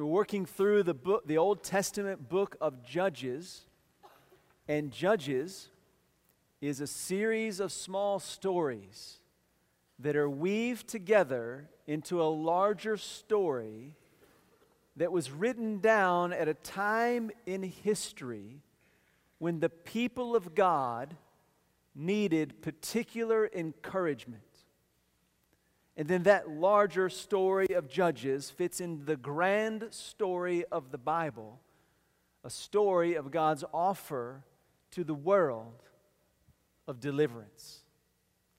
So we're working through the book, the Old Testament book of Judges, and Judges is a series of small stories that are weaved together into a larger story that was written down at a time in history when the people of God needed particular encouragement. And then that larger story of Judges fits into the grand story of the Bible, a story of God's offer to the world of deliverance.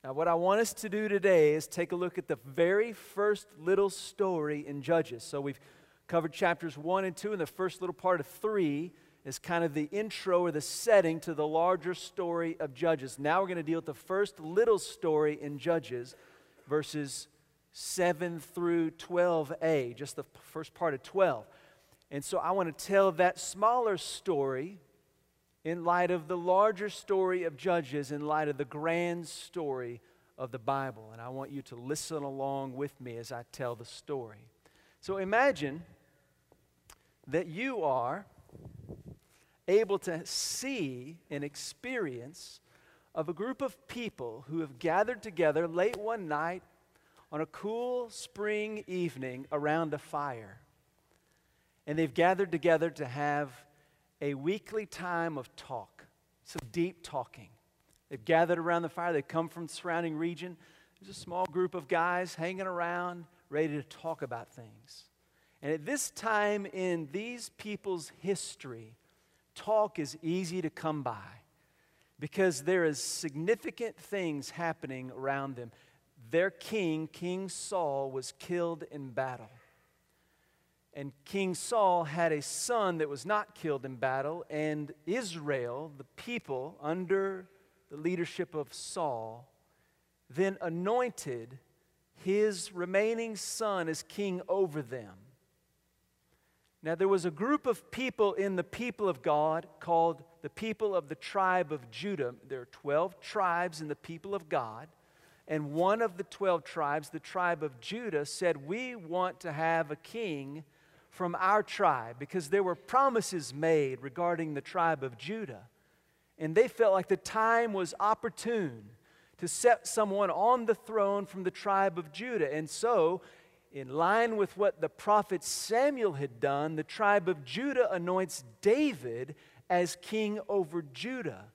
Now, what I want us to do today is take a look at the very first little story in Judges. So, we've covered chapters 1 and 2, and the first little part of 3 is kind of the intro or the setting to the larger story of Judges. Now, we're going to deal with the first little story in Judges, verses 7 through 12a, just the first part of 12. And so I want to tell that smaller story in light of the larger story of Judges, in light of the grand story of the Bible. And I want you to listen along with me as I tell the story. So imagine that you are able to see and experience of a group of people who have gathered together late one night on a cool spring evening around a fire. And they've gathered together to have a weekly time of talk, some deep talking. They've gathered around the fire. They come from the surrounding region. There's a small group of guys hanging around, ready to talk about things. And at this time in these people's history, talk is easy to come by because there is significant things happening around them their king, King Saul, was killed in battle. And King Saul had a son that was not killed in battle, and Israel, the people under the leadership of Saul, then anointed his remaining son as king over them. Now, there was a group of people in the people of God called the people of the tribe of Judah. There are 12 tribes in the people of God. And one of the 12 tribes, the tribe of Judah, said, We want to have a king from our tribe because there were promises made regarding the tribe of Judah. And they felt like the time was opportune to set someone on the throne from the tribe of Judah. And so, in line with what the prophet Samuel had done, the tribe of Judah anoints David as king over Judah.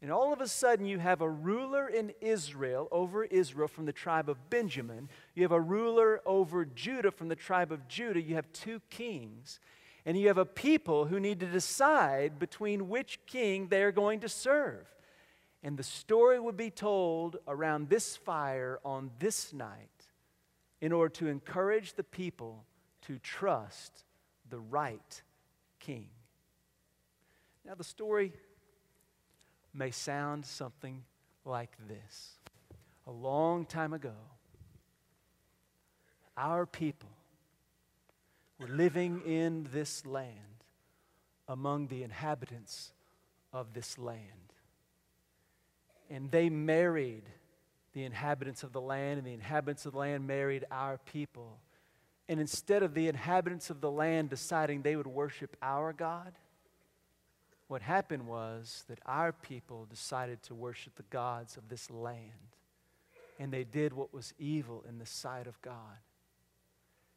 And all of a sudden, you have a ruler in Israel, over Israel from the tribe of Benjamin. You have a ruler over Judah from the tribe of Judah. You have two kings. And you have a people who need to decide between which king they are going to serve. And the story would be told around this fire on this night in order to encourage the people to trust the right king. Now, the story may sound something like this. A long time ago, our people were living in this land among the inhabitants of this land. And they married the inhabitants of the land, and the inhabitants of the land married our people. And instead of the inhabitants of the land deciding they would worship our God, what happened was that our people decided to worship the gods of this land. And they did what was evil in the sight of God.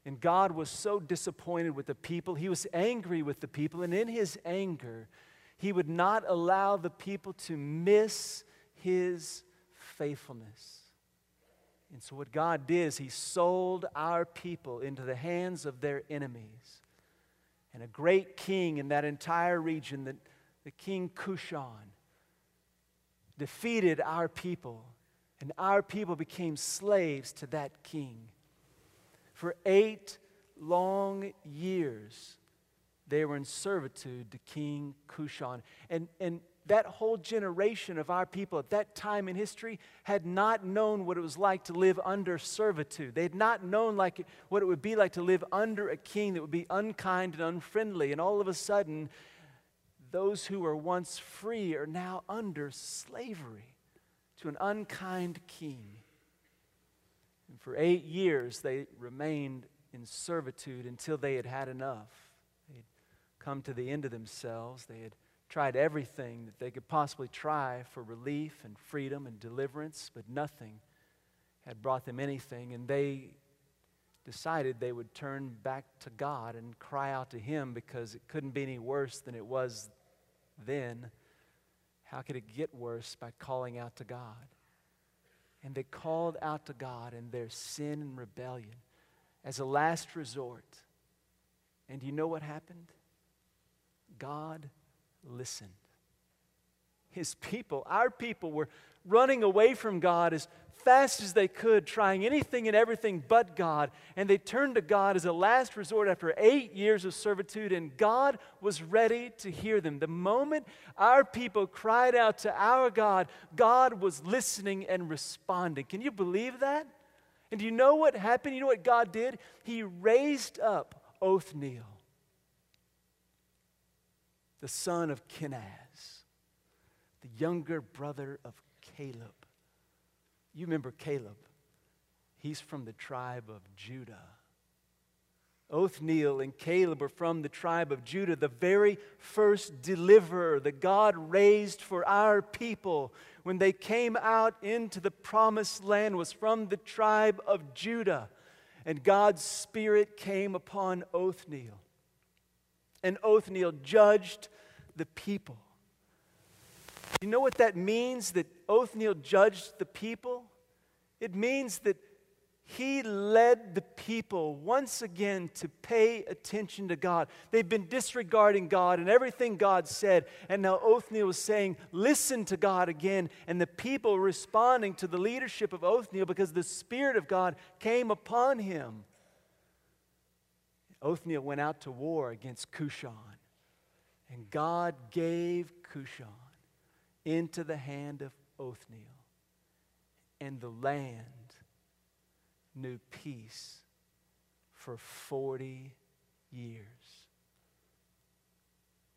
And God was so disappointed with the people. He was angry with the people. And in his anger, he would not allow the people to miss his faithfulness. And so, what God did is He sold our people into the hands of their enemies. And a great king in that entire region that the king Cushan defeated our people, and our people became slaves to that king. For eight long years, they were in servitude to King Cushan. And, and that whole generation of our people at that time in history had not known what it was like to live under servitude. They had not known like what it would be like to live under a king that would be unkind and unfriendly. And all of a sudden, those who were once free are now under slavery to an unkind king. And for eight years, they remained in servitude until they had had enough. They had come to the end of themselves. They had tried everything that they could possibly try for relief and freedom and deliverance, but nothing had brought them anything. And they decided they would turn back to God and cry out to Him because it couldn't be any worse than it was then. How could it get worse by calling out to God? And they called out to God in their sin and rebellion as a last resort. And do you know what happened? God listened. His people, our people, were running away from God as fast as they could, trying anything and everything but God. And they turned to God as a last resort after eight years of servitude, and God was ready to hear them. The moment our people cried out to our God, God was listening and responding. Can you believe that? And do you know what happened? You know what God did? He raised up Othniel, the son of Kenaz, the younger brother of Caleb. You remember Caleb. He's from the tribe of Judah. Othniel and Caleb are from the tribe of Judah, the very first deliverer that God raised for our people when they came out into the promised land was from the tribe of Judah. And God's Spirit came upon Othniel. And Othniel judged the people. You know what that means that Othniel judged the people? It means that he led the people once again to pay attention to God. They've been disregarding God and everything God said. And now Othniel was saying, Listen to God again. And the people responding to the leadership of Othniel because the Spirit of God came upon him. Othniel went out to war against Cushan. And God gave Cushan into the hand of Othniel. And the land knew peace for 40 years.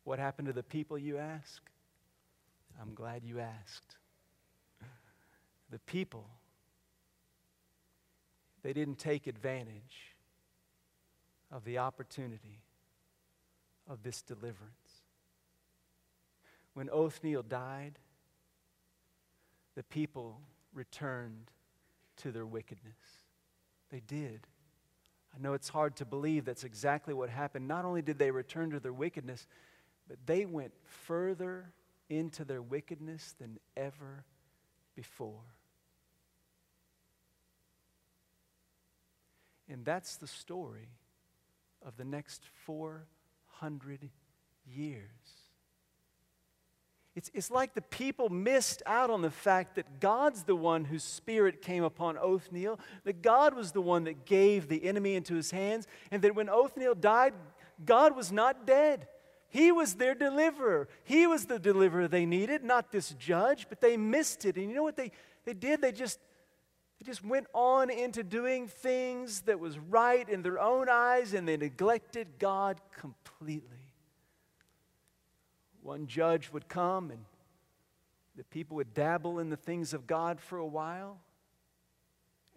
What happened to the people, you ask? I'm glad you asked. The people, they didn't take advantage of the opportunity of this deliverance. When Othniel died, the people returned to their wickedness. They did. I know it's hard to believe that's exactly what happened. Not only did they return to their wickedness, but they went further into their wickedness than ever before. And that's the story of the next 400 years. It's, it's like the people missed out on the fact that God's the one whose spirit came upon Othniel, that God was the one that gave the enemy into his hands, and that when Othniel died, God was not dead. He was their deliverer. He was the deliverer they needed, not this judge, but they missed it. And you know what they, they did? They just, they just went on into doing things that was right in their own eyes, and they neglected God completely one judge would come and the people would dabble in the things of God for a while,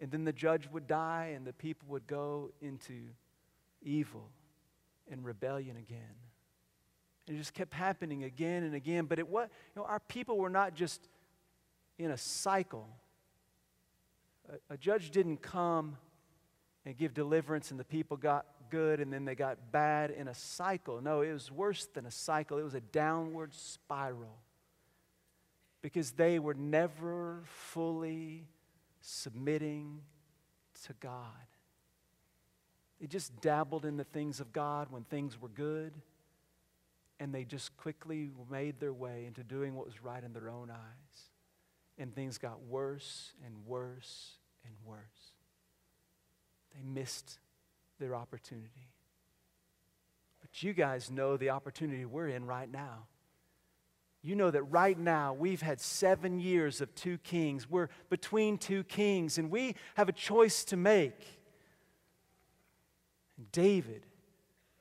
and then the judge would die and the people would go into evil and rebellion again. And it just kept happening again and again. But it what you know, our people were not just in a cycle. A, a judge didn't come and give deliverance and the people got good and then they got bad in a cycle. No, it was worse than a cycle, it was a downward spiral because they were never fully submitting to God. They just dabbled in the things of God when things were good, and they just quickly made their way into doing what was right in their own eyes. And things got worse and worse and worse. They missed their opportunity. But you guys know the opportunity we're in right now. You know that right now we've had seven years of two kings. We're between two kings, and we have a choice to make. David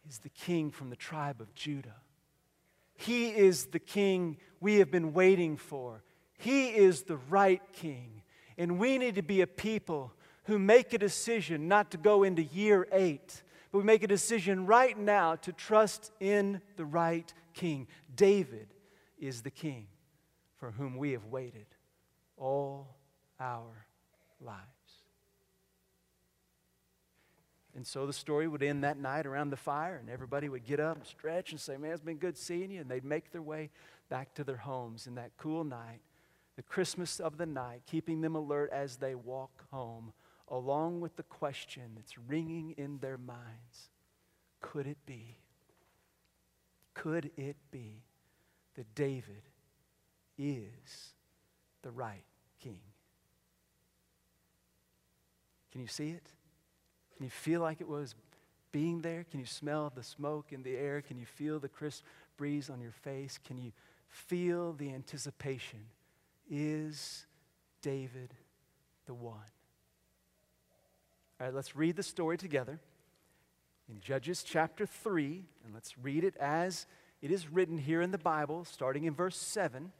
is the king from the tribe of Judah. He is the king we have been waiting for. He is the right king. And we need to be a people who make a decision not to go into year eight, but we make a decision right now to trust in the right king. David is the king for whom we have waited all our lives. And so the story would end that night around the fire, and everybody would get up and stretch and say, Man, it's been good seeing you. And they'd make their way back to their homes in that cool night, the Christmas of the night, keeping them alert as they walk home, along with the question that's ringing in their minds Could it be? Could it be that David is the right king? Can you see it? Can you feel like it was being there? Can you smell the smoke in the air? Can you feel the crisp breeze on your face? Can you feel the anticipation? Is David the one? All right, let's read the story together in Judges chapter 3, and let's read it as it is written here in the Bible, starting in verse 7.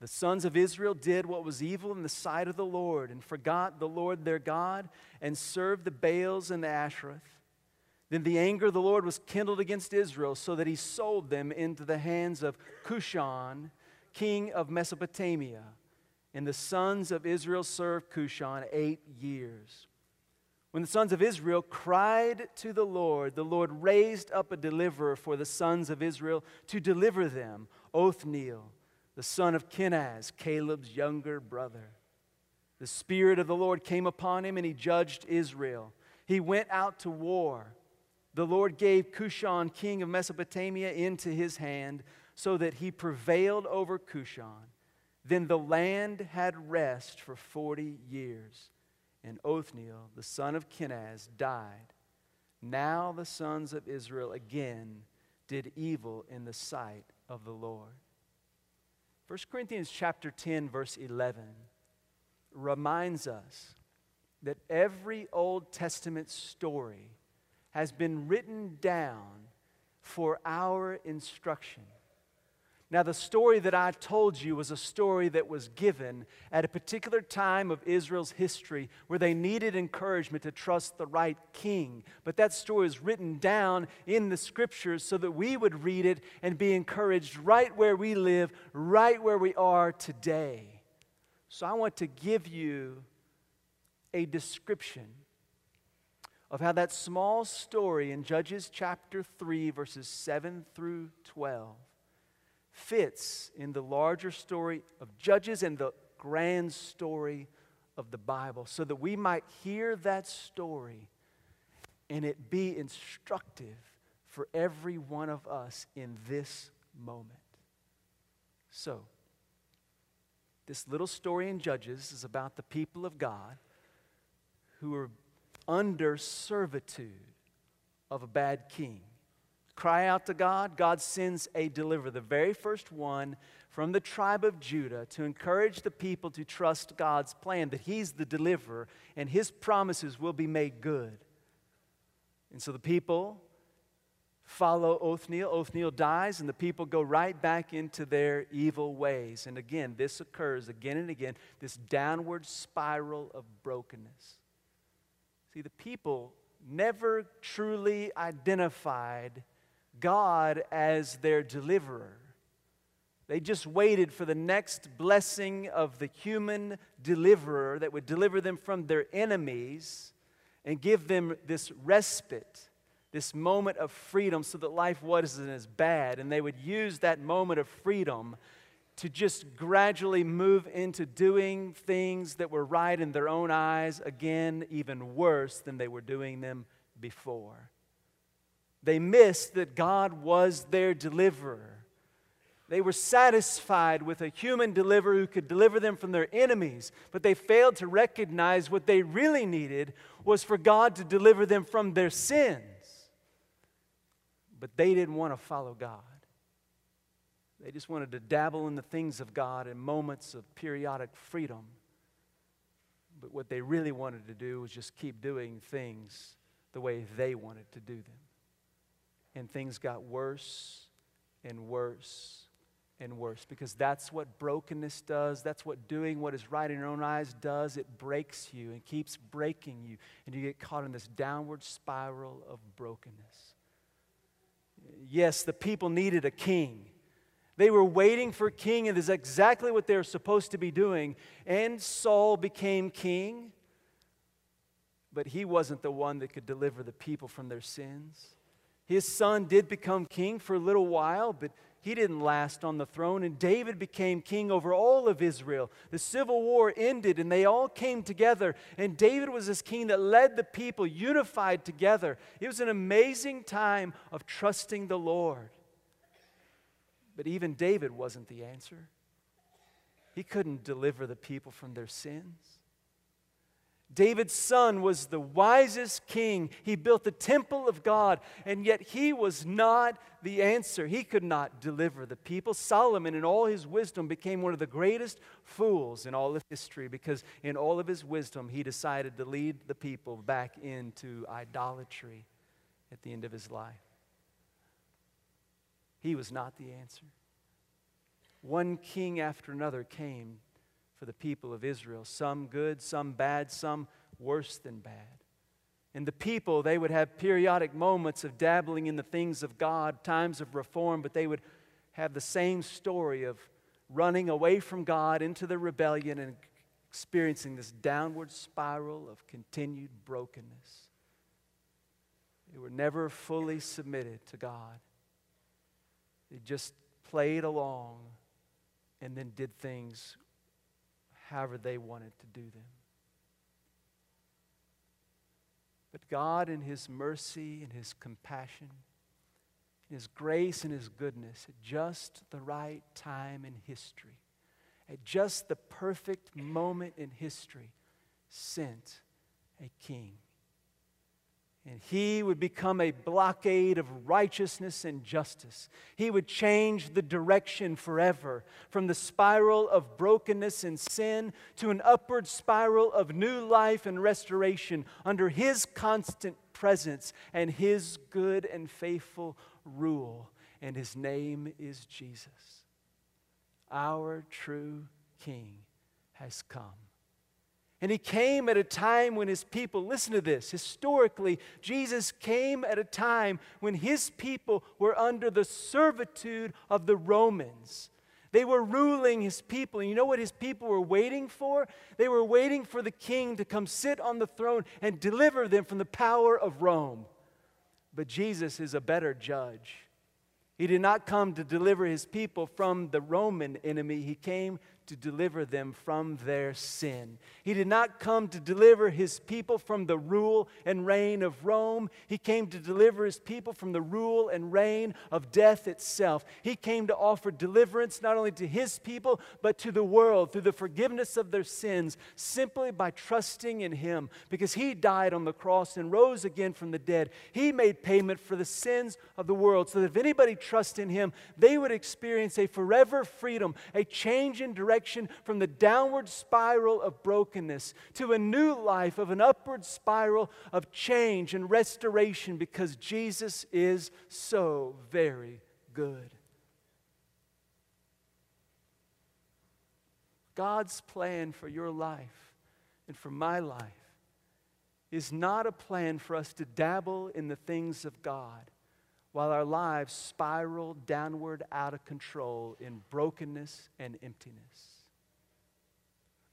The sons of Israel did what was evil in the sight of the Lord and forgot the Lord their God and served the Baals and the Asheroth. Then the anger of the Lord was kindled against Israel so that he sold them into the hands of Cushan, king of Mesopotamia. And the sons of Israel served Cushan eight years. When the sons of Israel cried to the Lord, the Lord raised up a deliverer for the sons of Israel to deliver them, Othniel the son of Kenaz, Caleb's younger brother. The Spirit of the Lord came upon him, and he judged Israel. He went out to war. The Lord gave Cushan, king of Mesopotamia, into his hand, so that he prevailed over Cushan. Then the land had rest for 40 years, and Othniel, the son of Kenaz, died. Now the sons of Israel again did evil in the sight of the Lord. 1 Corinthians chapter 10 verse 11 reminds us that every Old Testament story has been written down for our instruction. Now, the story that I told you was a story that was given at a particular time of Israel's history where they needed encouragement to trust the right king. But that story is written down in the scriptures so that we would read it and be encouraged right where we live, right where we are today. So, I want to give you a description of how that small story in Judges chapter 3, verses 7 through 12 fits in the larger story of Judges and the grand story of the Bible so that we might hear that story and it be instructive for every one of us in this moment. So, this little story in Judges is about the people of God who are under servitude of a bad king cry out to God, God sends a deliverer, the very first one from the tribe of Judah, to encourage the people to trust God's plan, that He's the deliverer and His promises will be made good. And so the people follow Othniel. Othniel dies, and the people go right back into their evil ways. And again, this occurs again and again this downward spiral of brokenness. See, the people never truly identified God as their deliverer. They just waited for the next blessing of the human deliverer that would deliver them from their enemies and give them this respite, this moment of freedom, so that life wasn't as bad. And they would use that moment of freedom to just gradually move into doing things that were right in their own eyes, again, even worse than they were doing them before. They missed that God was their deliverer. They were satisfied with a human deliverer who could deliver them from their enemies, but they failed to recognize what they really needed was for God to deliver them from their sins. But they didn't want to follow God. They just wanted to dabble in the things of God in moments of periodic freedom. But what they really wanted to do was just keep doing things the way they wanted to do them and things got worse and worse and worse because that's what brokenness does. That's what doing what is right in your own eyes does. It breaks you and keeps breaking you, and you get caught in this downward spiral of brokenness. Yes, the people needed a king. They were waiting for a king, and this is exactly what they were supposed to be doing. And Saul became king, but he wasn't the one that could deliver the people from their sins. His son did become king for a little while, but he didn't last on the throne, and David became king over all of Israel. The civil war ended, and they all came together, and David was this king that led the people unified together. It was an amazing time of trusting the Lord. But even David wasn't the answer, he couldn't deliver the people from their sins. David's son was the wisest king. He built the temple of God, and yet he was not the answer. He could not deliver the people. Solomon, in all his wisdom, became one of the greatest fools in all of history because, in all of his wisdom, he decided to lead the people back into idolatry at the end of his life. He was not the answer. One king after another came for the people of Israel. Some good, some bad, some worse than bad. And the people, they would have periodic moments of dabbling in the things of God, times of reform, but they would have the same story of running away from God into the rebellion and experiencing this downward spiral of continued brokenness. They were never fully submitted to God. They just played along and then did things however they wanted to do them. But God, in His mercy and His compassion, in His grace and His goodness, at just the right time in history, at just the perfect moment in history, sent a king and he would become a blockade of righteousness and justice. He would change the direction forever from the spiral of brokenness and sin to an upward spiral of new life and restoration under his constant presence and his good and faithful rule. And his name is Jesus. Our true King has come. And he came at a time when his people, listen to this, historically, Jesus came at a time when his people were under the servitude of the Romans. They were ruling his people. And you know what his people were waiting for? They were waiting for the king to come sit on the throne and deliver them from the power of Rome. But Jesus is a better judge. He did not come to deliver his people from the Roman enemy, he came to deliver them from their sin. He did not come to deliver his people from the rule and reign of Rome. He came to deliver his people from the rule and reign of death itself. He came to offer deliverance not only to his people, but to the world through the forgiveness of their sins simply by trusting in him because he died on the cross and rose again from the dead. He made payment for the sins of the world so that if anybody trusts in him, they would experience a forever freedom, a change in direction from the downward spiral of brokenness to a new life of an upward spiral of change and restoration because Jesus is so very good. God's plan for your life and for my life is not a plan for us to dabble in the things of God while our lives spiral downward out of control in brokenness and emptiness.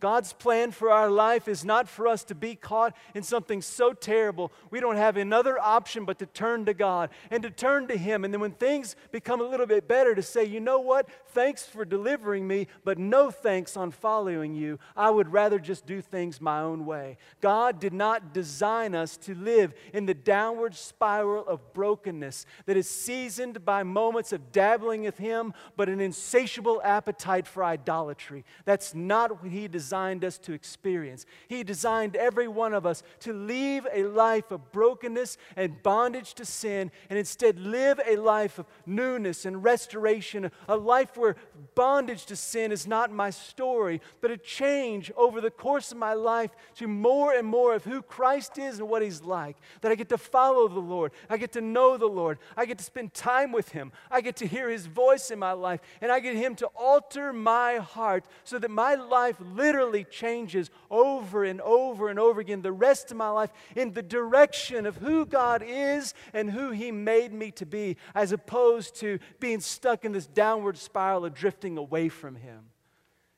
God's plan for our life is not for us to be caught in something so terrible we don't have another option but to turn to God and to turn to Him. And then when things become a little bit better, to say, you know what? Thanks for delivering me, but no thanks on following you. I would rather just do things my own way. God did not design us to live in the downward spiral of brokenness that is seasoned by moments of dabbling with Him, but an insatiable appetite for idolatry. That's not what He designed designed us to experience. He designed every one of us to leave a life of brokenness and bondage to sin and instead live a life of newness and restoration, a life where bondage to sin is not my story, but a change over the course of my life to more and more of who Christ is and what He's like. That I get to follow the Lord, I get to know the Lord, I get to spend time with Him, I get to hear His voice in my life, and I get Him to alter my heart so that my life literally changes over and over and over again the rest of my life in the direction of who God is and who He made me to be, as opposed to being stuck in this downward spiral of drifting away from Him.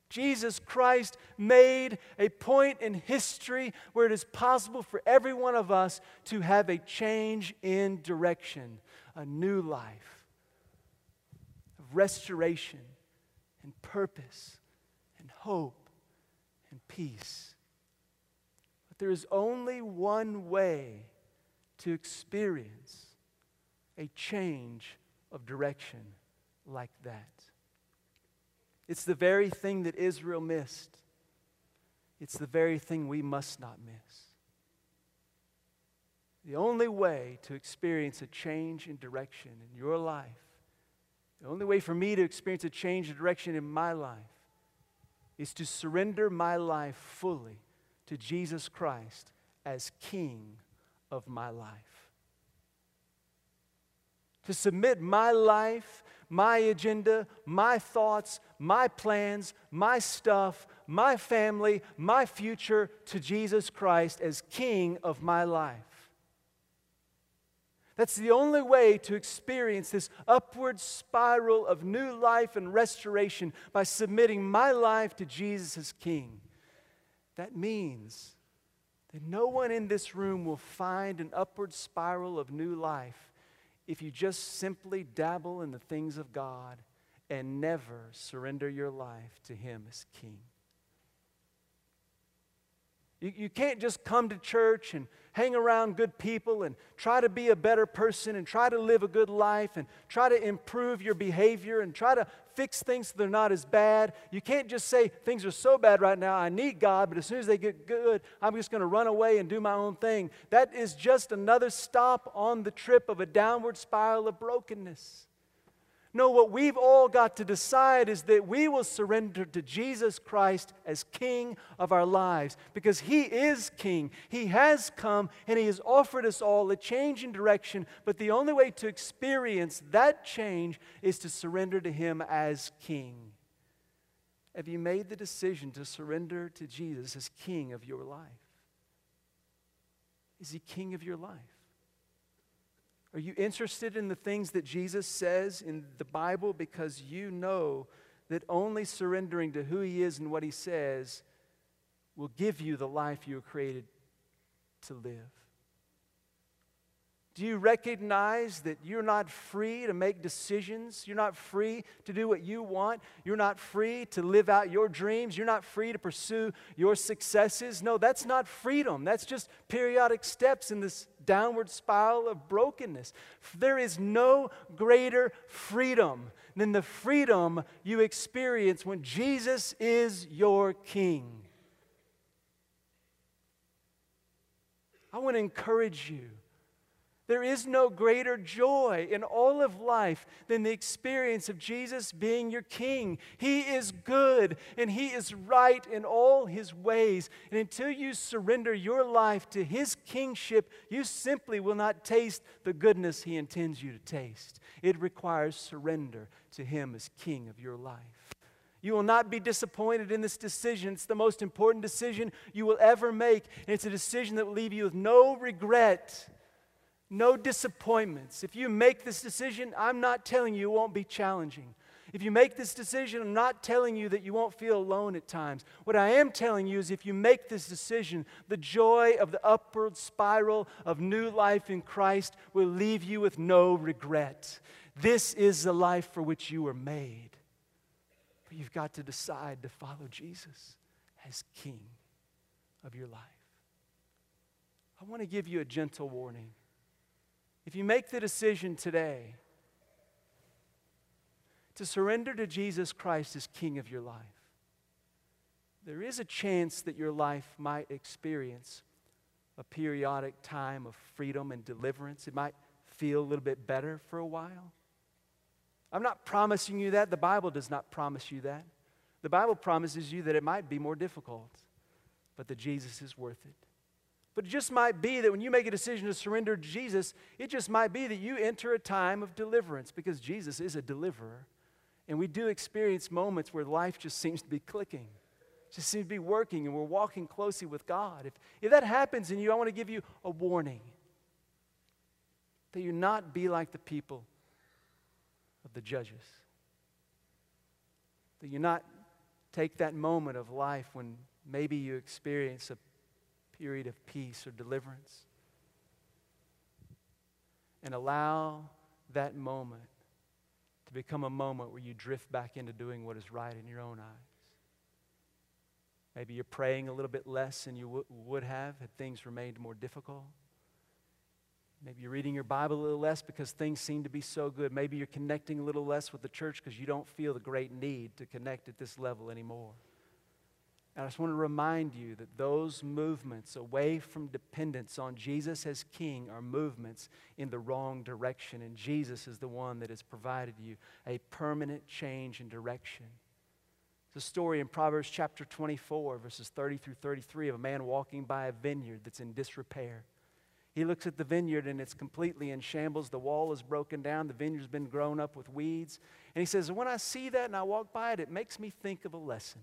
Jesus Christ made a point in history where it is possible for every one of us to have a change in direction, a new life of restoration and purpose and hope and peace. But there is only one way to experience a change of direction like that. It's the very thing that Israel missed. It's the very thing we must not miss. The only way to experience a change in direction in your life, the only way for me to experience a change in direction in my life, is to surrender my life fully to Jesus Christ as King of my life. To submit my life my agenda, my thoughts, my plans, my stuff, my family, my future to Jesus Christ as King of my life. That's the only way to experience this upward spiral of new life and restoration by submitting my life to Jesus as King. That means that no one in this room will find an upward spiral of new life if you just simply dabble in the things of God and never surrender your life to Him as King. You, you can't just come to church and hang around good people and try to be a better person and try to live a good life and try to improve your behavior and try to fix things so they're not as bad. You can't just say, things are so bad right now, I need God, but as soon as they get good, I'm just going to run away and do my own thing. That is just another stop on the trip of a downward spiral of brokenness. No, what we've all got to decide is that we will surrender to Jesus Christ as King of our lives because He is King. He has come and He has offered us all a change in direction, but the only way to experience that change is to surrender to Him as King. Have you made the decision to surrender to Jesus as King of your life? Is He King of your life? Are you interested in the things that Jesus says in the Bible because you know that only surrendering to who He is and what He says will give you the life you were created to live? Do you recognize that you're not free to make decisions? You're not free to do what you want. You're not free to live out your dreams. You're not free to pursue your successes. No, that's not freedom. That's just periodic steps in this downward spiral of brokenness. There is no greater freedom than the freedom you experience when Jesus is your King. I want to encourage you there is no greater joy in all of life than the experience of Jesus being your king. He is good and he is right in all his ways. And until you surrender your life to his kingship, you simply will not taste the goodness he intends you to taste. It requires surrender to him as king of your life. You will not be disappointed in this decision. It's the most important decision you will ever make. And it's a decision that will leave you with no regret no disappointments. If you make this decision, I'm not telling you it won't be challenging. If you make this decision, I'm not telling you that you won't feel alone at times. What I am telling you is if you make this decision, the joy of the upward spiral of new life in Christ will leave you with no regret. This is the life for which you were made. But you've got to decide to follow Jesus as King of your life. I want to give you a gentle warning. If you make the decision today to surrender to Jesus Christ as King of your life, there is a chance that your life might experience a periodic time of freedom and deliverance. It might feel a little bit better for a while. I'm not promising you that. The Bible does not promise you that. The Bible promises you that it might be more difficult, but that Jesus is worth it. But it just might be that when you make a decision to surrender to Jesus, it just might be that you enter a time of deliverance because Jesus is a deliverer. And we do experience moments where life just seems to be clicking, just seems to be working, and we're walking closely with God. If, if that happens in you, I want to give you a warning that you not be like the people of the judges. That you not take that moment of life when maybe you experience a period of peace or deliverance and allow that moment to become a moment where you drift back into doing what is right in your own eyes. Maybe you're praying a little bit less than you w- would have had things remained more difficult. Maybe you're reading your Bible a little less because things seem to be so good. Maybe you're connecting a little less with the church because you don't feel the great need to connect at this level anymore. And I just want to remind you that those movements away from dependence on Jesus as King are movements in the wrong direction. And Jesus is the one that has provided you a permanent change in direction. It's a story in Proverbs chapter 24, verses 30 through 33, of a man walking by a vineyard that's in disrepair. He looks at the vineyard and it's completely in shambles. The wall is broken down. The vineyard's been grown up with weeds. And he says, When I see that and I walk by it, it makes me think of a lesson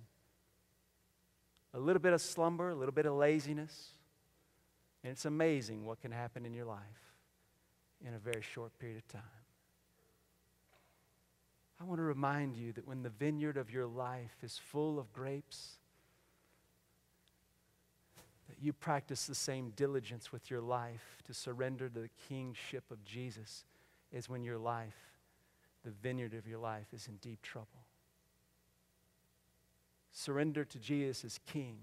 a little bit of slumber, a little bit of laziness, and it's amazing what can happen in your life in a very short period of time. I want to remind you that when the vineyard of your life is full of grapes, that you practice the same diligence with your life to surrender to the kingship of Jesus as when your life, the vineyard of your life, is in deep trouble surrender to Jesus as King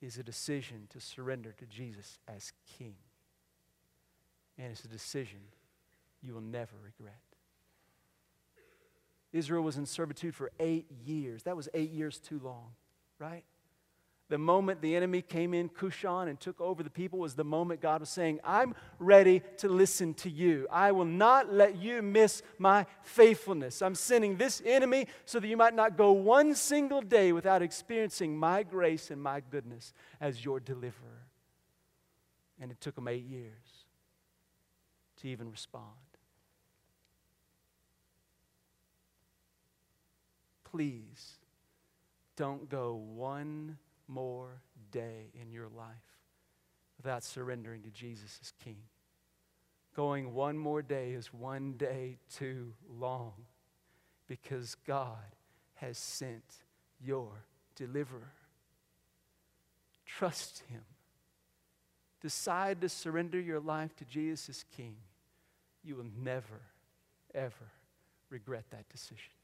is a decision to surrender to Jesus as King. And it's a decision you will never regret. Israel was in servitude for eight years. That was eight years too long, right? The moment the enemy came in, Cushan and took over the people was the moment God was saying, I'm ready to listen to you. I will not let you miss my faithfulness. I'm sending this enemy so that you might not go one single day without experiencing my grace and my goodness as your deliverer. And it took them eight years to even respond. Please don't go one more day in your life without surrendering to Jesus as King. Going one more day is one day too long because God has sent your deliverer. Trust Him. Decide to surrender your life to Jesus as King. You will never, ever regret that decision.